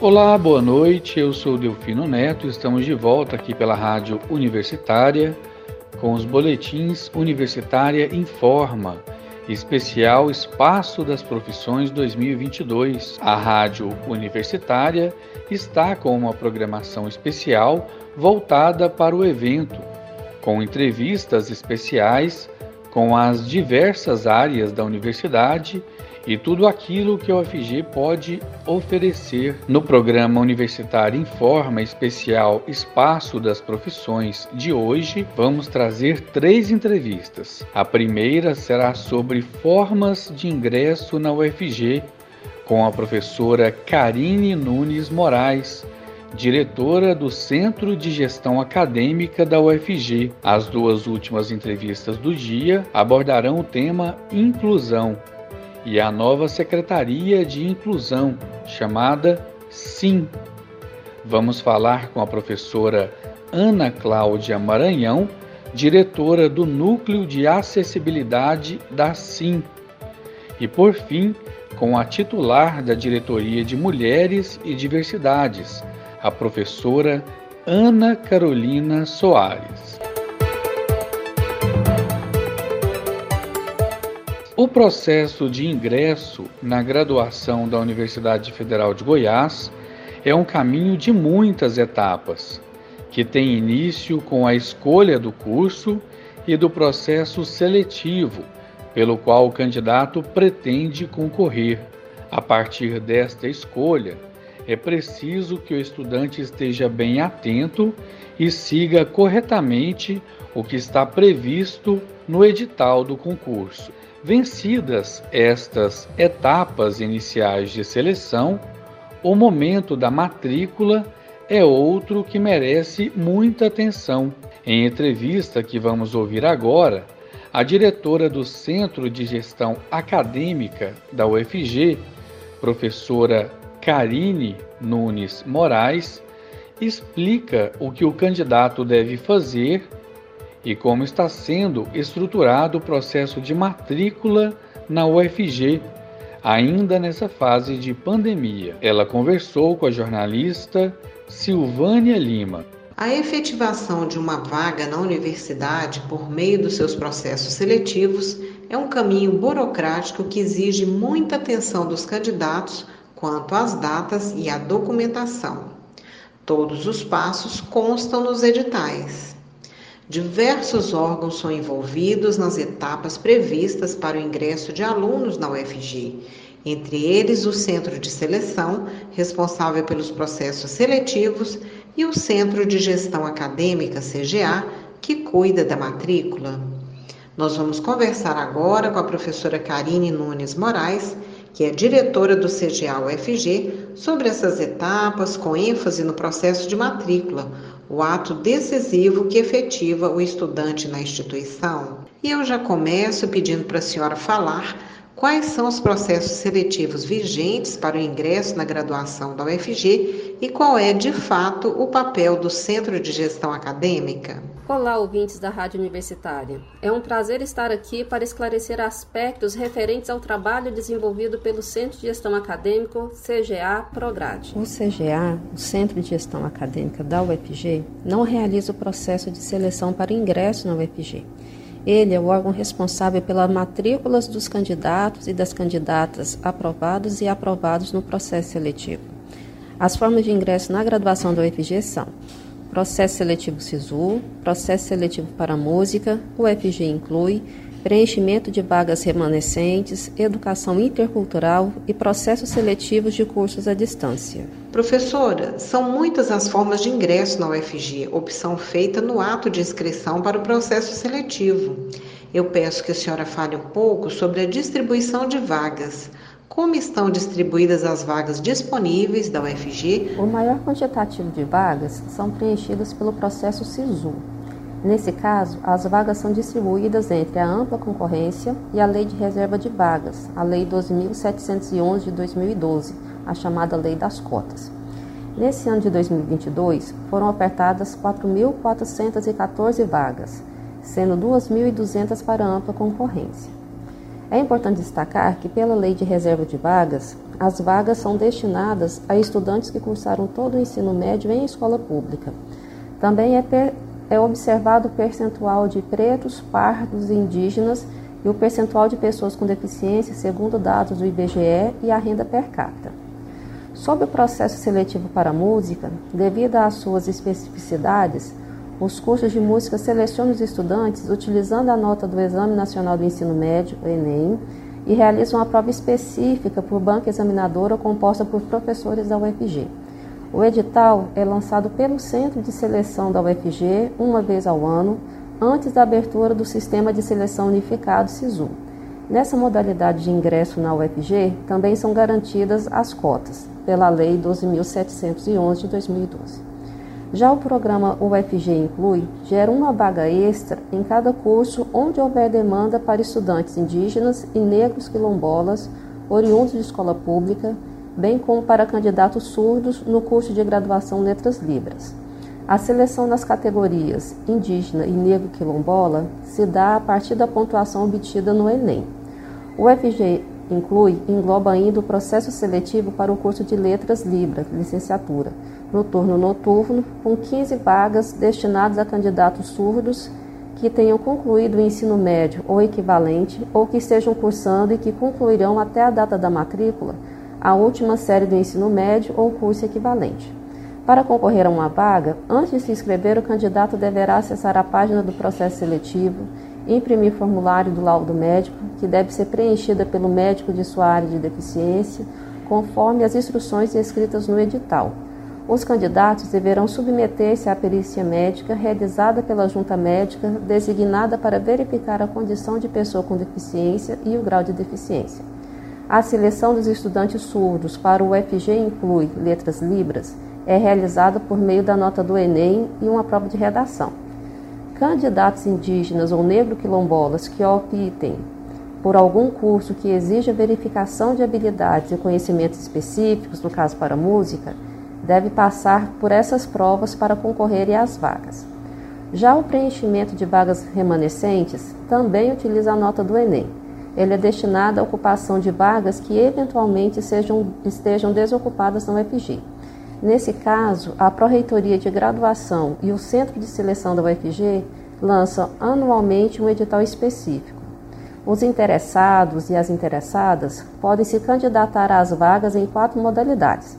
Olá, boa noite. Eu sou Delfino Neto. Estamos de volta aqui pela Rádio Universitária com os boletins Universitária Informa, especial Espaço das Profissões 2022. A Rádio Universitária está com uma programação especial voltada para o evento, com entrevistas especiais com as diversas áreas da universidade e tudo aquilo que a UFG pode oferecer. No programa Universitário Informa Especial Espaço das Profissões de hoje, vamos trazer três entrevistas. A primeira será sobre formas de ingresso na UFG, com a professora Karine Nunes Moraes, diretora do Centro de Gestão Acadêmica da UFG. As duas últimas entrevistas do dia abordarão o tema inclusão e a nova Secretaria de Inclusão, chamada SIM. Vamos falar com a professora Ana Cláudia Maranhão, diretora do Núcleo de Acessibilidade da SIM. E por fim, com a titular da Diretoria de Mulheres e Diversidades, a professora Ana Carolina Soares. O processo de ingresso na graduação da Universidade Federal de Goiás é um caminho de muitas etapas, que tem início com a escolha do curso e do processo seletivo, pelo qual o candidato pretende concorrer. A partir desta escolha, é preciso que o estudante esteja bem atento e siga corretamente o que está previsto no edital do concurso. Vencidas estas etapas iniciais de seleção, o momento da matrícula é outro que merece muita atenção. Em entrevista que vamos ouvir agora, a diretora do Centro de Gestão Acadêmica da UFG, professora Karine Nunes Moraes, explica o que o candidato deve fazer e como está sendo estruturado o processo de matrícula na UFG, ainda nessa fase de pandemia. Ela conversou com a jornalista Silvânia Lima. A efetivação de uma vaga na universidade por meio dos seus processos seletivos é um caminho burocrático que exige muita atenção dos candidatos quanto às datas e à documentação. Todos os passos constam nos editais. Diversos órgãos são envolvidos nas etapas previstas para o ingresso de alunos na UFG, entre eles o Centro de Seleção, responsável pelos processos seletivos, e o Centro de Gestão Acadêmica, CGA, que cuida da matrícula. Nós vamos conversar agora com a professora Karine Nunes Moraes, que é diretora do CGA UFG, sobre essas etapas, com ênfase no processo de matrícula o ato decisivo que efetiva o estudante na instituição. E eu já começo pedindo para a senhora falar quais são os processos seletivos vigentes para o ingresso na graduação da UFG e qual é, de fato, o papel do Centro de Gestão Acadêmica. Olá, ouvintes da Rádio Universitária. É um prazer estar aqui para esclarecer aspectos referentes ao trabalho desenvolvido pelo Centro de Gestão Acadêmico CGA Prograde. O CGA, o Centro de Gestão Acadêmica da UFG, não realiza o processo de seleção para ingresso na UFG. Ele é o órgão responsável pelas matrículas dos candidatos e das candidatas aprovados e aprovados no processo seletivo. As formas de ingresso na graduação da UFG são processo seletivo SISU, processo seletivo para música, o FG inclui, preenchimento de vagas remanescentes, educação intercultural e processos seletivos de cursos à distância. Professora, são muitas as formas de ingresso na UFG, opção feita no ato de inscrição para o processo seletivo. Eu peço que a senhora fale um pouco sobre a distribuição de vagas. Como estão distribuídas as vagas disponíveis da UFG? O maior quantitativo de vagas são preenchidas pelo processo SISU. Nesse caso, as vagas são distribuídas entre a ampla concorrência e a Lei de Reserva de Vagas, a Lei 12.711 de 2012, a chamada Lei das Cotas. Nesse ano de 2022, foram ofertadas 4.414 vagas, sendo 2.200 para ampla concorrência. É importante destacar que, pela lei de reserva de vagas, as vagas são destinadas a estudantes que cursaram todo o ensino médio em escola pública. Também é, per, é observado o percentual de pretos, pardos e indígenas e o percentual de pessoas com deficiência, segundo dados do IBGE, e a renda per capita. Sobre o processo seletivo para música, devido às suas especificidades, os cursos de música selecionam os estudantes utilizando a nota do Exame Nacional do Ensino Médio, Enem, e realizam uma prova específica por banca examinadora composta por professores da UFG. O edital é lançado pelo Centro de Seleção da UFG uma vez ao ano, antes da abertura do Sistema de Seleção Unificado SISU. Nessa modalidade de ingresso na UFG também são garantidas as cotas, pela Lei 12.711 de 2012. Já o programa UFG Inclui gera uma vaga extra em cada curso onde houver demanda para estudantes indígenas e negros quilombolas, oriundos de escola pública, bem como para candidatos surdos no curso de graduação Letras Libras. A seleção nas categorias indígena e negro quilombola se dá a partir da pontuação obtida no Enem. O UFG inclui engloba ainda o processo seletivo para o curso de Letras Libras, licenciatura no turno noturno, com 15 vagas destinadas a candidatos surdos que tenham concluído o ensino médio ou equivalente ou que estejam cursando e que concluirão até a data da matrícula a última série do ensino médio ou curso equivalente. Para concorrer a uma vaga, antes de se inscrever, o candidato deverá acessar a página do processo seletivo, imprimir formulário do laudo médico, que deve ser preenchida pelo médico de sua área de deficiência, conforme as instruções escritas no edital os candidatos deverão submeter-se à perícia médica realizada pela junta médica designada para verificar a condição de pessoa com deficiência e o grau de deficiência. A seleção dos estudantes surdos para o UFG Inclui Letras Libras é realizada por meio da nota do Enem e uma prova de redação. Candidatos indígenas ou negro-quilombolas que optem por algum curso que exija verificação de habilidades e conhecimentos específicos, no caso para música, deve passar por essas provas para concorrer às vagas. Já o preenchimento de vagas remanescentes também utiliza a nota do Enem. Ele é destinado à ocupação de vagas que eventualmente sejam, estejam desocupadas na UFG. Nesse caso, a Pró-Reitoria de Graduação e o Centro de Seleção da UFG lançam anualmente um edital específico. Os interessados e as interessadas podem se candidatar às vagas em quatro modalidades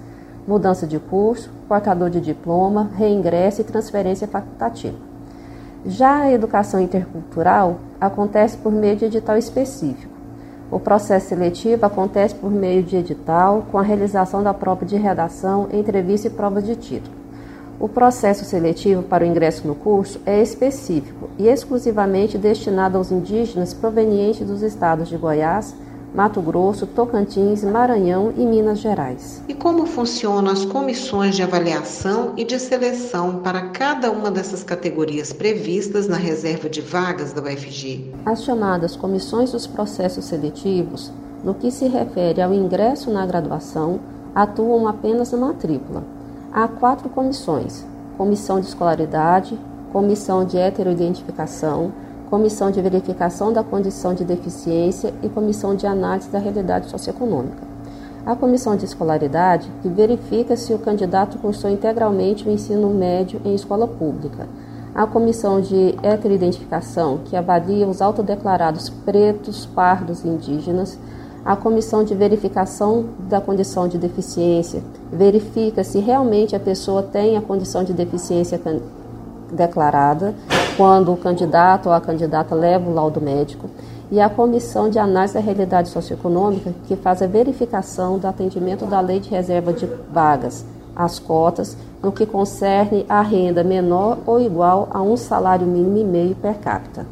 mudança de curso, portador de diploma, reingresso e transferência facultativa. Já a educação intercultural acontece por meio de edital específico. O processo seletivo acontece por meio de edital, com a realização da prova de redação, entrevista e provas de título. O processo seletivo para o ingresso no curso é específico e exclusivamente destinado aos indígenas provenientes dos estados de Goiás, Mato Grosso, Tocantins, Maranhão e Minas Gerais. E como funcionam as comissões de avaliação e de seleção para cada uma dessas categorias previstas na reserva de vagas da UFG? As chamadas comissões dos processos seletivos, no que se refere ao ingresso na graduação, atuam apenas na matrícula. Há quatro comissões: comissão de escolaridade, comissão de heteroidentificação, Comissão de Verificação da Condição de Deficiência e Comissão de Análise da Realidade Socioeconômica. A Comissão de Escolaridade, que verifica se o candidato cursou integralmente o ensino médio em escola pública. A Comissão de Heteroidentificação, que avalia os autodeclarados pretos, pardos e indígenas. A Comissão de Verificação da Condição de Deficiência verifica se realmente a pessoa tem a condição de deficiência declarada quando o candidato ou a candidata leva o laudo médico, e a Comissão de Análise da Realidade Socioeconômica, que faz a verificação do atendimento da Lei de Reserva de Vagas, as cotas, no que concerne a renda menor ou igual a um salário mínimo e meio per capita.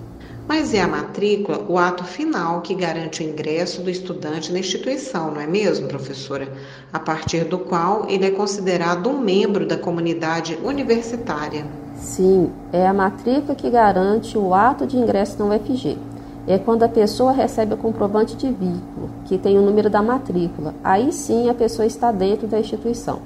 Mas é a matrícula o ato final que garante o ingresso do estudante na instituição, não é mesmo, professora? A partir do qual ele é considerado um membro da comunidade universitária. Sim, é a matrícula que garante o ato de ingresso na UFG. É quando a pessoa recebe o comprovante de vínculo, que tem o número da matrícula. Aí sim a pessoa está dentro da instituição.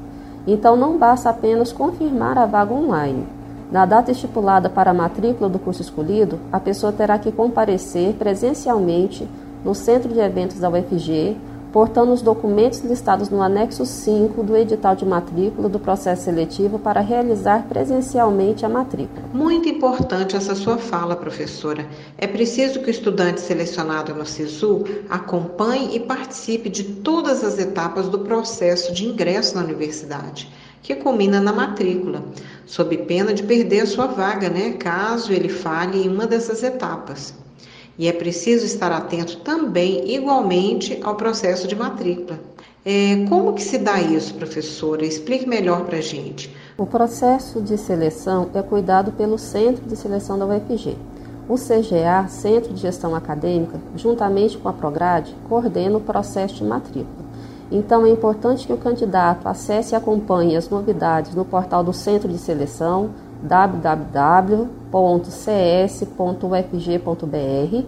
Então não basta apenas confirmar a vaga online. Na data estipulada para a matrícula do curso escolhido, a pessoa terá que comparecer presencialmente no Centro de Eventos da UFG, portando os documentos listados no anexo 5 do edital de matrícula do processo seletivo para realizar presencialmente a matrícula. Muito importante essa sua fala, professora. É preciso que o estudante selecionado no SISU acompanhe e participe de todas as etapas do processo de ingresso na universidade, que culmina na matrícula, sob pena de perder a sua vaga, né, caso ele falhe em uma dessas etapas. E é preciso estar atento também, igualmente, ao processo de matrícula. É, como que se dá isso, professora? Explique melhor para a gente. O processo de seleção é cuidado pelo Centro de Seleção da UFG. O CGA, Centro de Gestão Acadêmica, juntamente com a Prograde, coordena o processo de matrícula. Então, é importante que o candidato acesse e acompanhe as novidades no portal do Centro de Seleção, www.cs.ufg.br.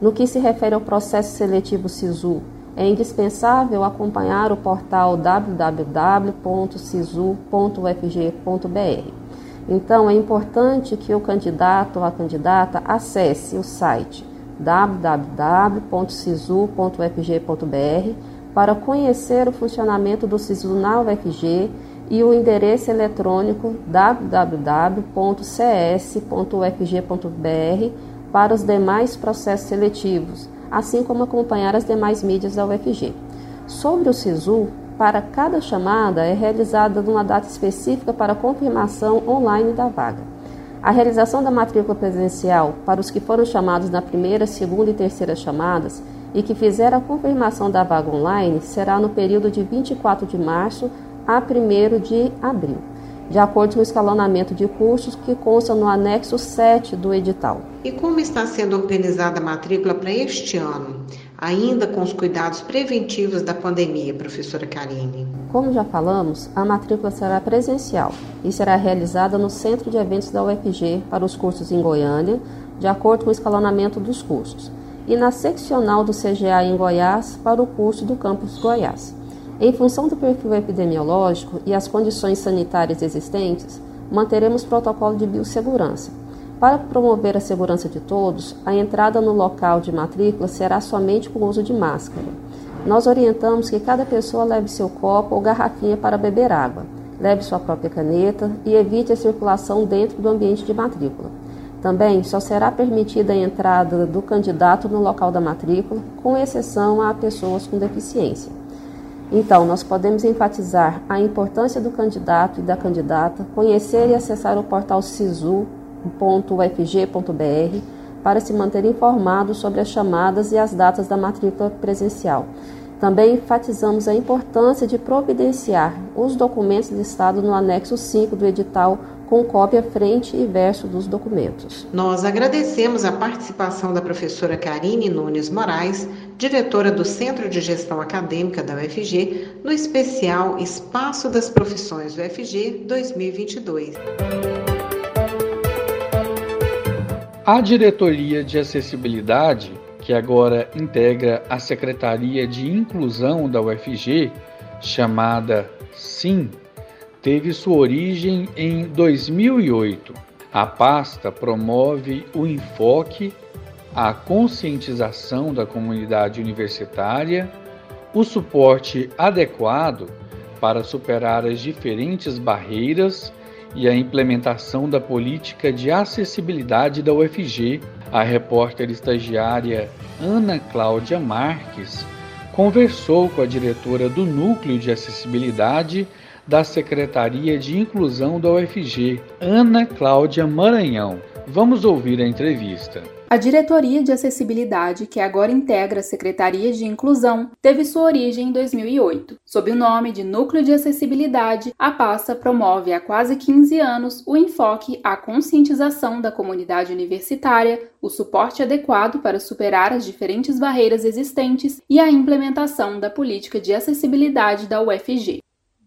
No que se refere ao processo seletivo SISU, é indispensável acompanhar o portal www.sisu.ufg.br. Então, é importante que o candidato ou a candidata acesse o site www.sisu.ufg.br para conhecer o funcionamento do SISU na UFG e o endereço eletrônico www.cs.ufg.br para os demais processos seletivos, assim como acompanhar as demais mídias da UFG. Sobre o SISU, para cada chamada é realizada uma data específica para confirmação online da vaga. A realização da matrícula presencial para os que foram chamados na primeira, segunda e terceira chamadas e que fizeram a confirmação da vaga online será no período de 24 de março a 1 de abril, de acordo com o escalonamento de cursos que consta no anexo 7 do edital. E como está sendo organizada a matrícula para este ano? Ainda com os cuidados preventivos da pandemia, professora Karine. Como já falamos, a matrícula será presencial e será realizada no Centro de Eventos da UFG para os cursos em Goiânia, de acordo com o escalonamento dos cursos, e na seccional do CGA em Goiás para o curso do campus Goiás. Em função do perfil epidemiológico e as condições sanitárias existentes, manteremos protocolo de biossegurança. Para promover a segurança de todos, a entrada no local de matrícula será somente com uso de máscara. Nós orientamos que cada pessoa leve seu copo ou garrafinha para beber água, leve sua própria caneta e evite a circulação dentro do ambiente de matrícula. Também só será permitida a entrada do candidato no local da matrícula, com exceção a pessoas com deficiência. Então, nós podemos enfatizar a importância do candidato e da candidata conhecer e acessar o portal sisu.ufg.br para se manter informado sobre as chamadas e as datas da matrícula presencial. Também enfatizamos a importância de providenciar os documentos listados no anexo 5 do edital com cópia frente e verso dos documentos. Nós agradecemos a participação da professora Karine Nunes Moraes, diretora do Centro de Gestão Acadêmica da UFG, no especial Espaço das Profissões UFG 2022. A Diretoria de Acessibilidade, que agora integra a Secretaria de Inclusão da UFG, chamada SIM, teve sua origem em 2008. A pasta promove o enfoque, a conscientização da comunidade universitária, o suporte adequado para superar as diferentes barreiras e a implementação da política de acessibilidade da UFG. A repórter estagiária Ana Cláudia Marques conversou com a diretora do Núcleo de Acessibilidade da Secretaria de Inclusão da UFG, Ana Cláudia Maranhão. Vamos ouvir a entrevista. A Diretoria de Acessibilidade, que agora integra a Secretaria de Inclusão, teve sua origem em 2008. Sob o nome de Núcleo de Acessibilidade, a pasta promove há quase 15 anos o enfoque à conscientização da comunidade universitária, o suporte adequado para superar as diferentes barreiras existentes e a implementação da política de acessibilidade da UFG.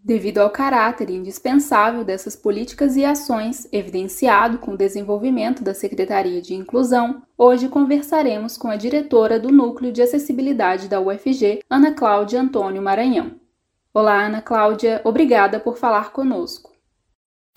Devido ao caráter indispensável dessas políticas e ações, evidenciado com o desenvolvimento da Secretaria de Inclusão, hoje conversaremos com a diretora do Núcleo de Acessibilidade da UFG, Ana Cláudia Antônio Maranhão. Olá, Ana Cláudia, obrigada por falar conosco.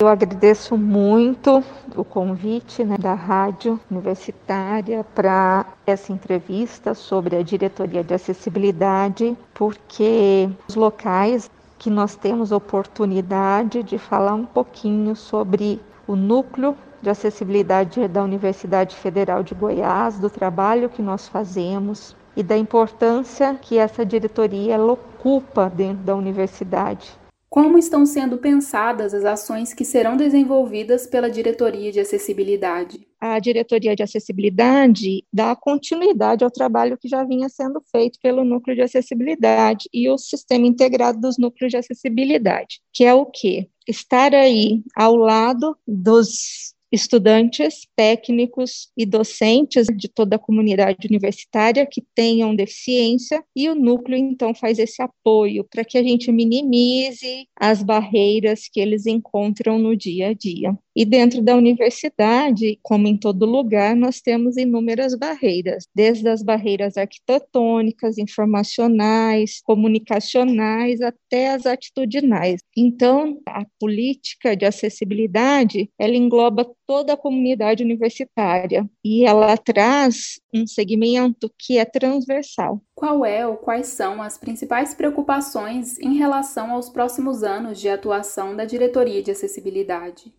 Eu agradeço muito o convite né, da Rádio Universitária para essa entrevista sobre a diretoria de acessibilidade, porque os locais que nós temos oportunidade de falar um pouquinho sobre o núcleo de acessibilidade da Universidade Federal de Goiás, do trabalho que nós fazemos e da importância que essa diretoria ocupa dentro da universidade. Como estão sendo pensadas as ações que serão desenvolvidas pela Diretoria de Acessibilidade? A Diretoria de Acessibilidade dá continuidade ao trabalho que já vinha sendo feito pelo Núcleo de Acessibilidade e o Sistema Integrado dos Núcleos de Acessibilidade, que é o quê? Estar aí ao lado dos estudantes, técnicos e docentes de toda a comunidade universitária que tenham deficiência, e o núcleo então faz esse apoio para que a gente minimize as barreiras que eles encontram no dia a dia. E dentro da universidade, como em todo lugar, nós temos inúmeras barreiras, desde as barreiras arquitetônicas, informacionais, comunicacionais, até as atitudinais. Então, a política de acessibilidade, ela engloba toda a comunidade universitária e ela traz um segmento que é transversal. Qual é ou quais são as principais preocupações em relação aos próximos anos de atuação da diretoria de acessibilidade?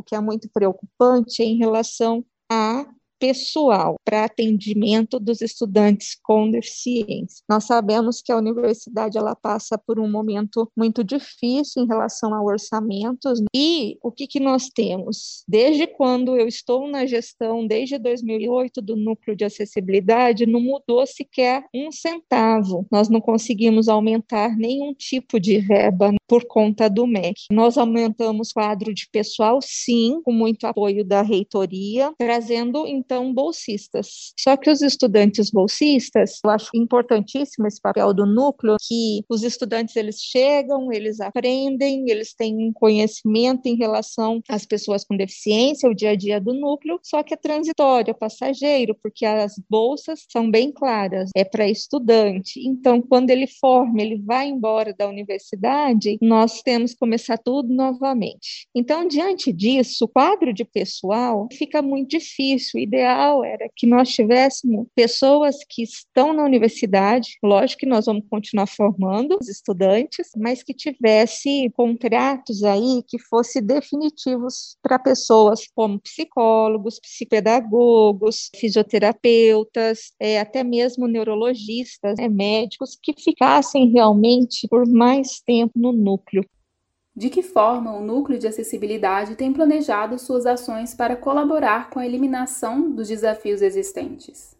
O que é muito preocupante em relação a pessoal para atendimento dos estudantes com deficiência. Nós sabemos que a universidade ela passa por um momento muito difícil em relação a orçamentos e o que, que nós temos? Desde quando eu estou na gestão, desde 2008 do núcleo de acessibilidade, não mudou sequer um centavo. Nós não conseguimos aumentar nenhum tipo de verba por conta do MEC. Nós aumentamos quadro de pessoal, sim, com muito apoio da reitoria, trazendo então bolsistas. Só que os estudantes bolsistas, eu acho importantíssimo esse papel do núcleo, que os estudantes eles chegam, eles aprendem, eles têm um conhecimento em relação às pessoas com deficiência, o dia a dia do núcleo, só que é transitório, é passageiro, porque as bolsas são bem claras, é para estudante. Então, quando ele forma, ele vai embora da universidade, nós temos que começar tudo novamente. Então, diante disso, o quadro de pessoal fica muito difícil. O ideal era que nós tivéssemos pessoas que estão na universidade, lógico que nós vamos continuar formando os estudantes, mas que tivesse contratos aí que fossem definitivos para pessoas como psicólogos, psicopedagogos, fisioterapeutas, é, até mesmo neurologistas, é, médicos, que ficassem realmente por mais tempo no núcleo. De que forma o Núcleo de Acessibilidade tem planejado suas ações para colaborar com a eliminação dos desafios existentes?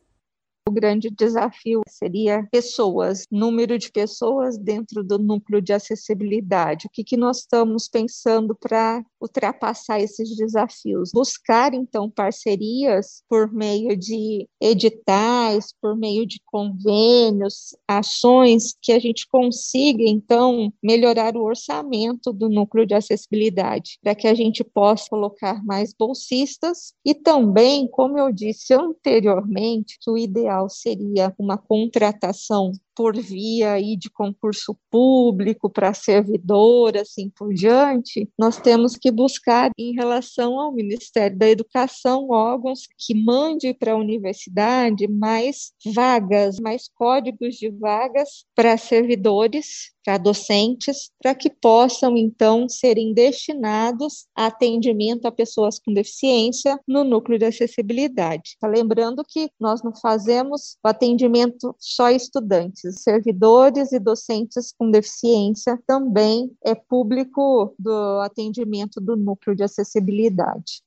O grande desafio seria pessoas, número de pessoas dentro do núcleo de acessibilidade. O que, que nós estamos pensando para ultrapassar esses desafios? Buscar, então, parcerias por meio de editais, por meio de convênios, ações que a gente consiga, então, melhorar o orçamento do núcleo de acessibilidade, para que a gente possa colocar mais bolsistas e também, como eu disse anteriormente, que o ideal ideal seria uma contratação por via aí de concurso público para servidor, assim por diante, nós temos que buscar em relação ao Ministério da Educação órgãos que mande para a universidade mais vagas, mais códigos de vagas para servidores, para docentes, para que possam então serem destinados a atendimento a pessoas com deficiência no núcleo de acessibilidade. Lembrando que nós não fazemos o atendimento só estudantes, servidores e docentes com deficiência também é público do atendimento do núcleo de acessibilidade.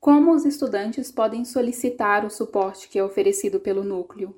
Como os estudantes podem solicitar o suporte que é oferecido pelo núcleo?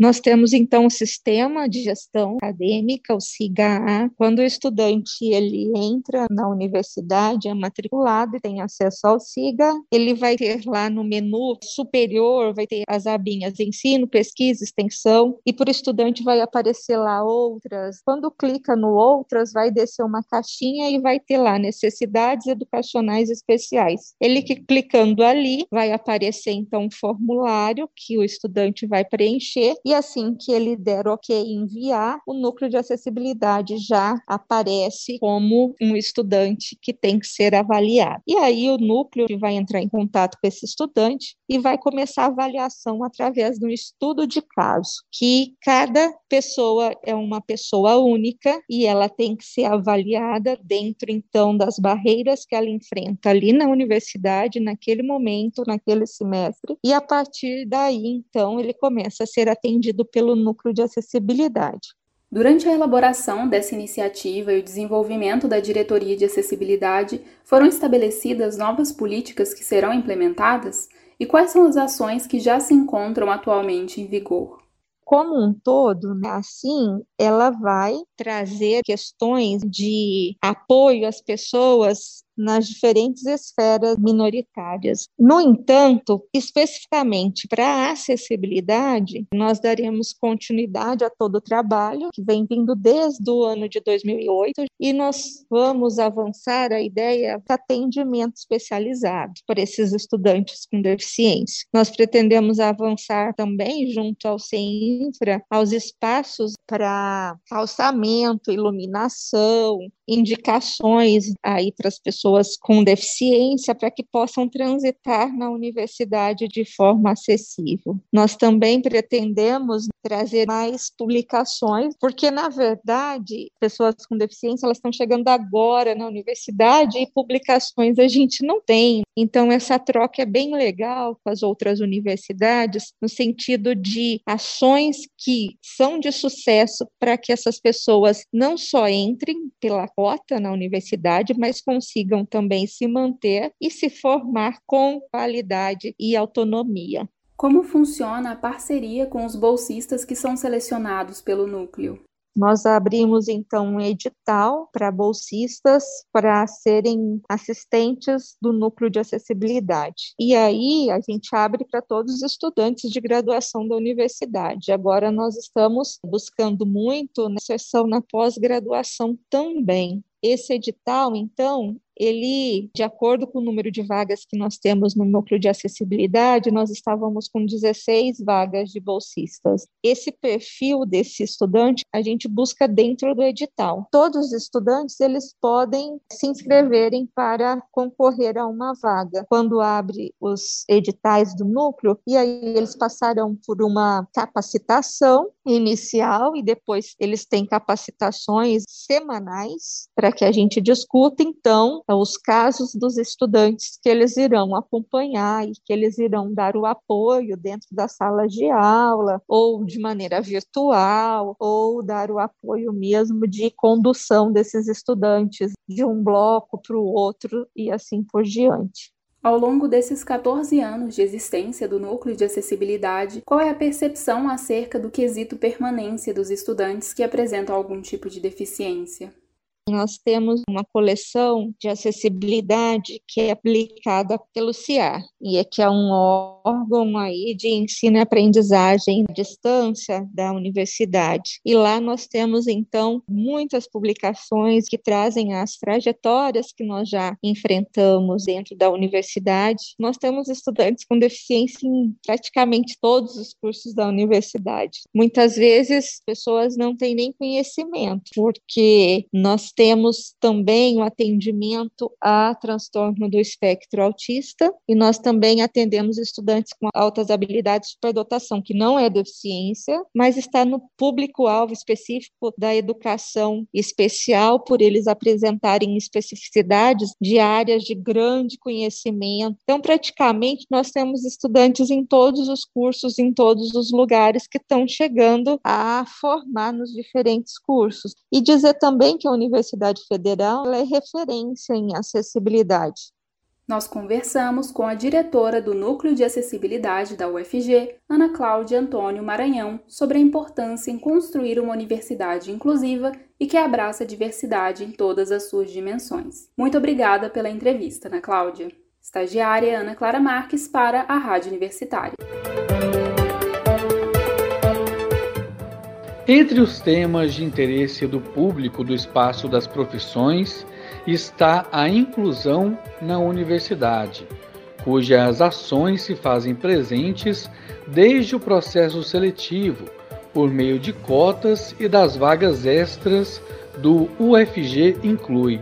Nós temos então o sistema de gestão acadêmica, o SIGA. Quando o estudante ele entra na universidade, é matriculado e tem acesso ao SIGA, ele vai ter lá no menu superior, vai ter as abinhas ensino, pesquisa, extensão, e para o estudante vai aparecer lá outras. Quando clica no outras, vai descer uma caixinha e vai ter lá necessidades educacionais especiais. Ele que clicando ali, vai aparecer então um formulário que o estudante vai preencher e assim que ele der ok enviar, o núcleo de acessibilidade já aparece como um estudante que tem que ser avaliado. E aí o núcleo vai entrar em contato com esse estudante e vai começar a avaliação através do estudo de caso, que cada pessoa é uma pessoa única e ela tem que ser avaliada dentro então das barreiras que ela enfrenta ali na universidade naquele momento, naquele semestre, e a partir daí então ele começa a ser atendido pelo núcleo de acessibilidade. Durante a elaboração dessa iniciativa e o desenvolvimento da diretoria de acessibilidade, foram estabelecidas novas políticas que serão implementadas? E quais são as ações que já se encontram atualmente em vigor? como um todo, né, assim, ela vai trazer questões de apoio às pessoas nas diferentes esferas minoritárias. No entanto, especificamente para a acessibilidade, nós daremos continuidade a todo o trabalho que vem vindo desde o ano de 2008 e nós vamos avançar a ideia de atendimento especializado para esses estudantes com deficiência. Nós pretendemos avançar também junto ao CEINFRA aos espaços para calçamento, iluminação, indicações aí para as pessoas com deficiência para que possam transitar na universidade de forma acessível. Nós também pretendemos trazer mais publicações, porque na verdade, pessoas com deficiência elas estão chegando agora na universidade e publicações a gente não tem. Então essa troca é bem legal com as outras universidades no sentido de ações que são de sucesso para que essas pessoas não só entrem pela na universidade, mas consigam também se manter e se formar com qualidade e autonomia. Como funciona a parceria com os bolsistas que são selecionados pelo núcleo? Nós abrimos então um edital para bolsistas para serem assistentes do núcleo de acessibilidade. E aí a gente abre para todos os estudantes de graduação da universidade. Agora nós estamos buscando muito na sessão na pós-graduação também. Esse edital, então, ele, de acordo com o número de vagas que nós temos no núcleo de acessibilidade, nós estávamos com 16 vagas de bolsistas. Esse perfil desse estudante a gente busca dentro do edital. Todos os estudantes eles podem se inscreverem para concorrer a uma vaga. Quando abre os editais do núcleo, e aí eles passarão por uma capacitação inicial e depois eles têm capacitações semanais para que a gente discuta então os casos dos estudantes que eles irão acompanhar e que eles irão dar o apoio dentro da sala de aula, ou de maneira virtual, ou dar o apoio mesmo de condução desses estudantes de um bloco para o outro e assim por diante. Ao longo desses 14 anos de existência do núcleo de acessibilidade, qual é a percepção acerca do quesito permanência dos estudantes que apresentam algum tipo de deficiência? Nós temos uma coleção de acessibilidade que é aplicada pelo CIAR, e é que é um órgão aí de ensino e aprendizagem à distância da universidade. E lá nós temos, então, muitas publicações que trazem as trajetórias que nós já enfrentamos dentro da universidade. Nós temos estudantes com deficiência em praticamente todos os cursos da universidade. Muitas vezes, pessoas não têm nem conhecimento, porque nós temos também o atendimento a transtorno do espectro autista e nós também atendemos estudantes com altas habilidades de superdotação, que não é deficiência, mas está no público-alvo específico da educação especial, por eles apresentarem especificidades de áreas de grande conhecimento. Então, praticamente, nós temos estudantes em todos os cursos, em todos os lugares que estão chegando a formar nos diferentes cursos. E dizer também que a universidade Universidade Federal é referência em acessibilidade. Nós conversamos com a diretora do Núcleo de Acessibilidade da UFG, Ana Cláudia Antônio Maranhão, sobre a importância em construir uma universidade inclusiva e que abraça a diversidade em todas as suas dimensões. Muito obrigada pela entrevista, Ana Cláudia. Estagiária Ana Clara Marques para a Rádio Universitária. Entre os temas de interesse do público do espaço das profissões está a inclusão na universidade, cujas ações se fazem presentes desde o processo seletivo, por meio de cotas e das vagas extras do UFG Inclui.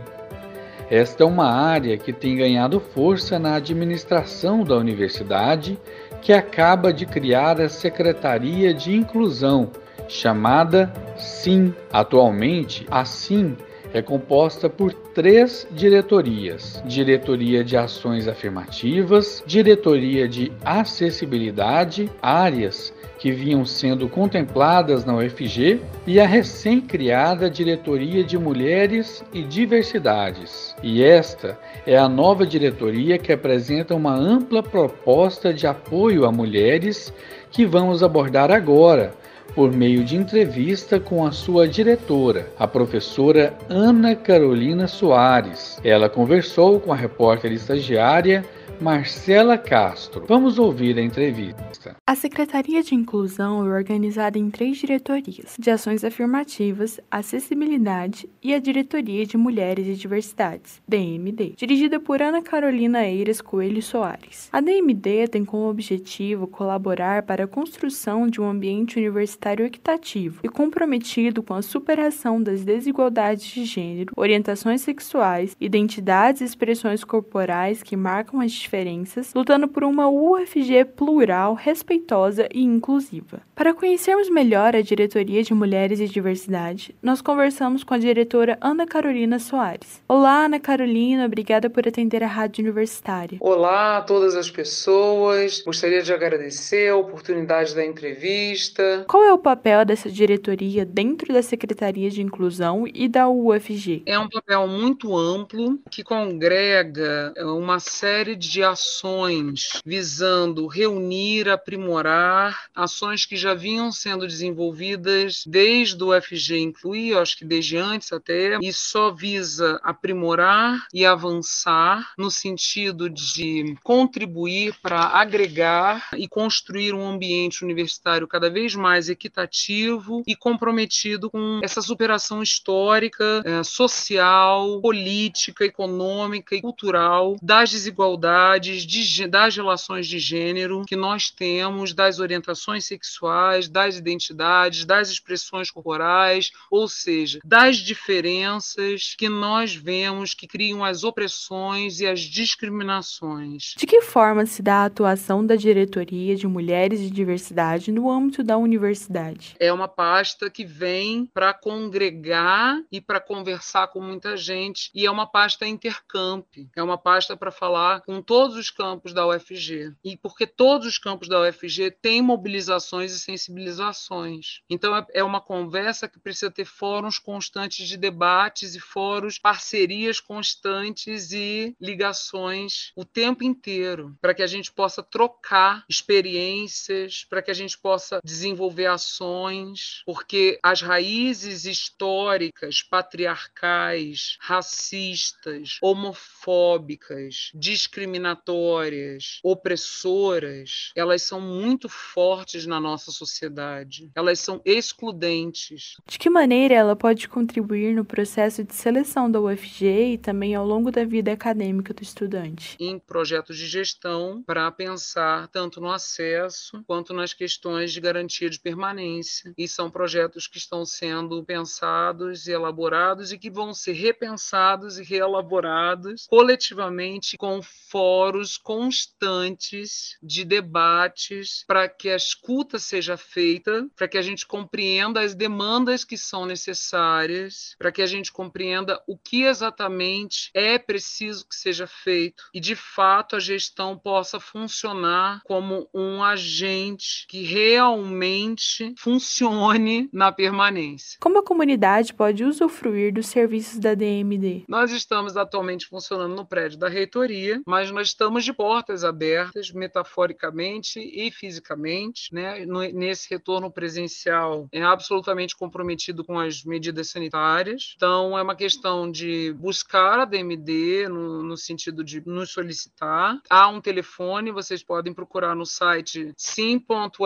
Esta é uma área que tem ganhado força na administração da universidade, que acaba de criar a Secretaria de Inclusão, chamada SIM. Atualmente, a SIM é composta por três diretorias: Diretoria de Ações Afirmativas, Diretoria de Acessibilidade, áreas que vinham sendo contempladas na UFG, e a recém-criada Diretoria de Mulheres e Diversidades. E esta é a nova diretoria que apresenta uma ampla proposta de apoio a mulheres que vamos abordar agora por meio de entrevista com a sua diretora, a professora Ana Carolina Soares. Ela conversou com a repórter estagiária Marcela Castro. Vamos ouvir a entrevista. A Secretaria de Inclusão é organizada em três diretorias: de Ações Afirmativas, Acessibilidade e a Diretoria de Mulheres e Diversidades, DMD, dirigida por Ana Carolina Eiras Coelho Soares. A DMD tem como objetivo colaborar para a construção de um ambiente universitário equitativo e comprometido com a superação das desigualdades de gênero, orientações sexuais, identidades e expressões corporais que marcam as diferenças, lutando por uma UFG plural, respeitosa e inclusiva. Para conhecermos melhor a Diretoria de Mulheres e Diversidade, nós conversamos com a diretora Ana Carolina Soares. Olá, Ana Carolina, obrigada por atender a Rádio Universitária. Olá a todas as pessoas, gostaria de agradecer a oportunidade da entrevista. Qual é o papel dessa diretoria dentro da Secretaria de Inclusão e da UFG? É um papel muito amplo que congrega uma série de de ações visando reunir, aprimorar ações que já vinham sendo desenvolvidas desde o FG Incluir, acho que desde antes até, e só visa aprimorar e avançar no sentido de contribuir para agregar e construir um ambiente universitário cada vez mais equitativo e comprometido com essa superação histórica, eh, social, política, econômica e cultural das desigualdades de, das relações de gênero que nós temos, das orientações sexuais, das identidades, das expressões corporais, ou seja, das diferenças que nós vemos que criam as opressões e as discriminações. De que forma se dá a atuação da diretoria de mulheres e diversidade no âmbito da universidade? É uma pasta que vem para congregar e para conversar com muita gente, e é uma pasta intercamp, é uma pasta para falar com todos os campos da UFG. E porque todos os campos da UFG têm mobilizações e sensibilizações. Então, é, é uma conversa que precisa ter fóruns constantes de debates e fóruns, parcerias constantes e ligações o tempo inteiro, para que a gente possa trocar experiências, para que a gente possa desenvolver ações, porque as raízes históricas, patriarcais, racistas, homofóbicas, discriminatórias, discriminatórias, opressoras, elas são muito fortes na nossa sociedade. Elas são excludentes. De que maneira ela pode contribuir no processo de seleção da UFG e também ao longo da vida acadêmica do estudante? Em projetos de gestão para pensar tanto no acesso quanto nas questões de garantia de permanência. E são projetos que estão sendo pensados e elaborados e que vão ser repensados e reelaborados coletivamente conforme fóruns constantes de debates para que a escuta seja feita, para que a gente compreenda as demandas que são necessárias, para que a gente compreenda o que exatamente é preciso que seja feito e, de fato, a gestão possa funcionar como um agente que realmente funcione na permanência. Como a comunidade pode usufruir dos serviços da DMD? Nós estamos atualmente funcionando no prédio da reitoria, mas nós estamos de portas abertas, metaforicamente e fisicamente, né? nesse retorno presencial é absolutamente comprometido com as medidas sanitárias. Então, é uma questão de buscar a DMD no, no sentido de nos solicitar. Há um telefone, vocês podem procurar no site sim.fg.br.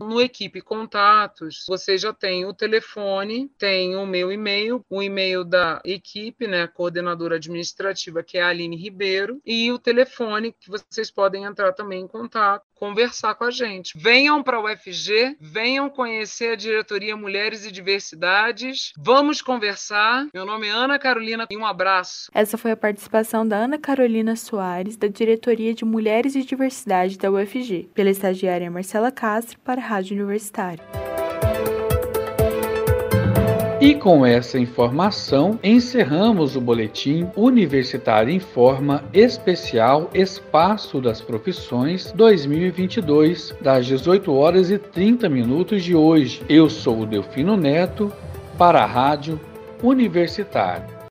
No Equipe Contatos, você já tem o telefone, tem o meu e-mail, o e-mail da equipe, né, coordenadora administrativa, que é a Aline Aline Ribeiro e o telefone que vocês podem entrar também em contato, conversar com a gente. Venham para o UFG, venham conhecer a diretoria Mulheres e Diversidades. Vamos conversar. Meu nome é Ana Carolina e um abraço. Essa foi a participação da Ana Carolina Soares, da diretoria de Mulheres e Diversidade da UFG, pela estagiária Marcela Castro para a Rádio Universitária. E com essa informação, encerramos o boletim Universitário em Forma Especial Espaço das Profissões 2022, das 18 horas e 30 minutos de hoje. Eu sou o Delfino Neto, para a Rádio Universitária.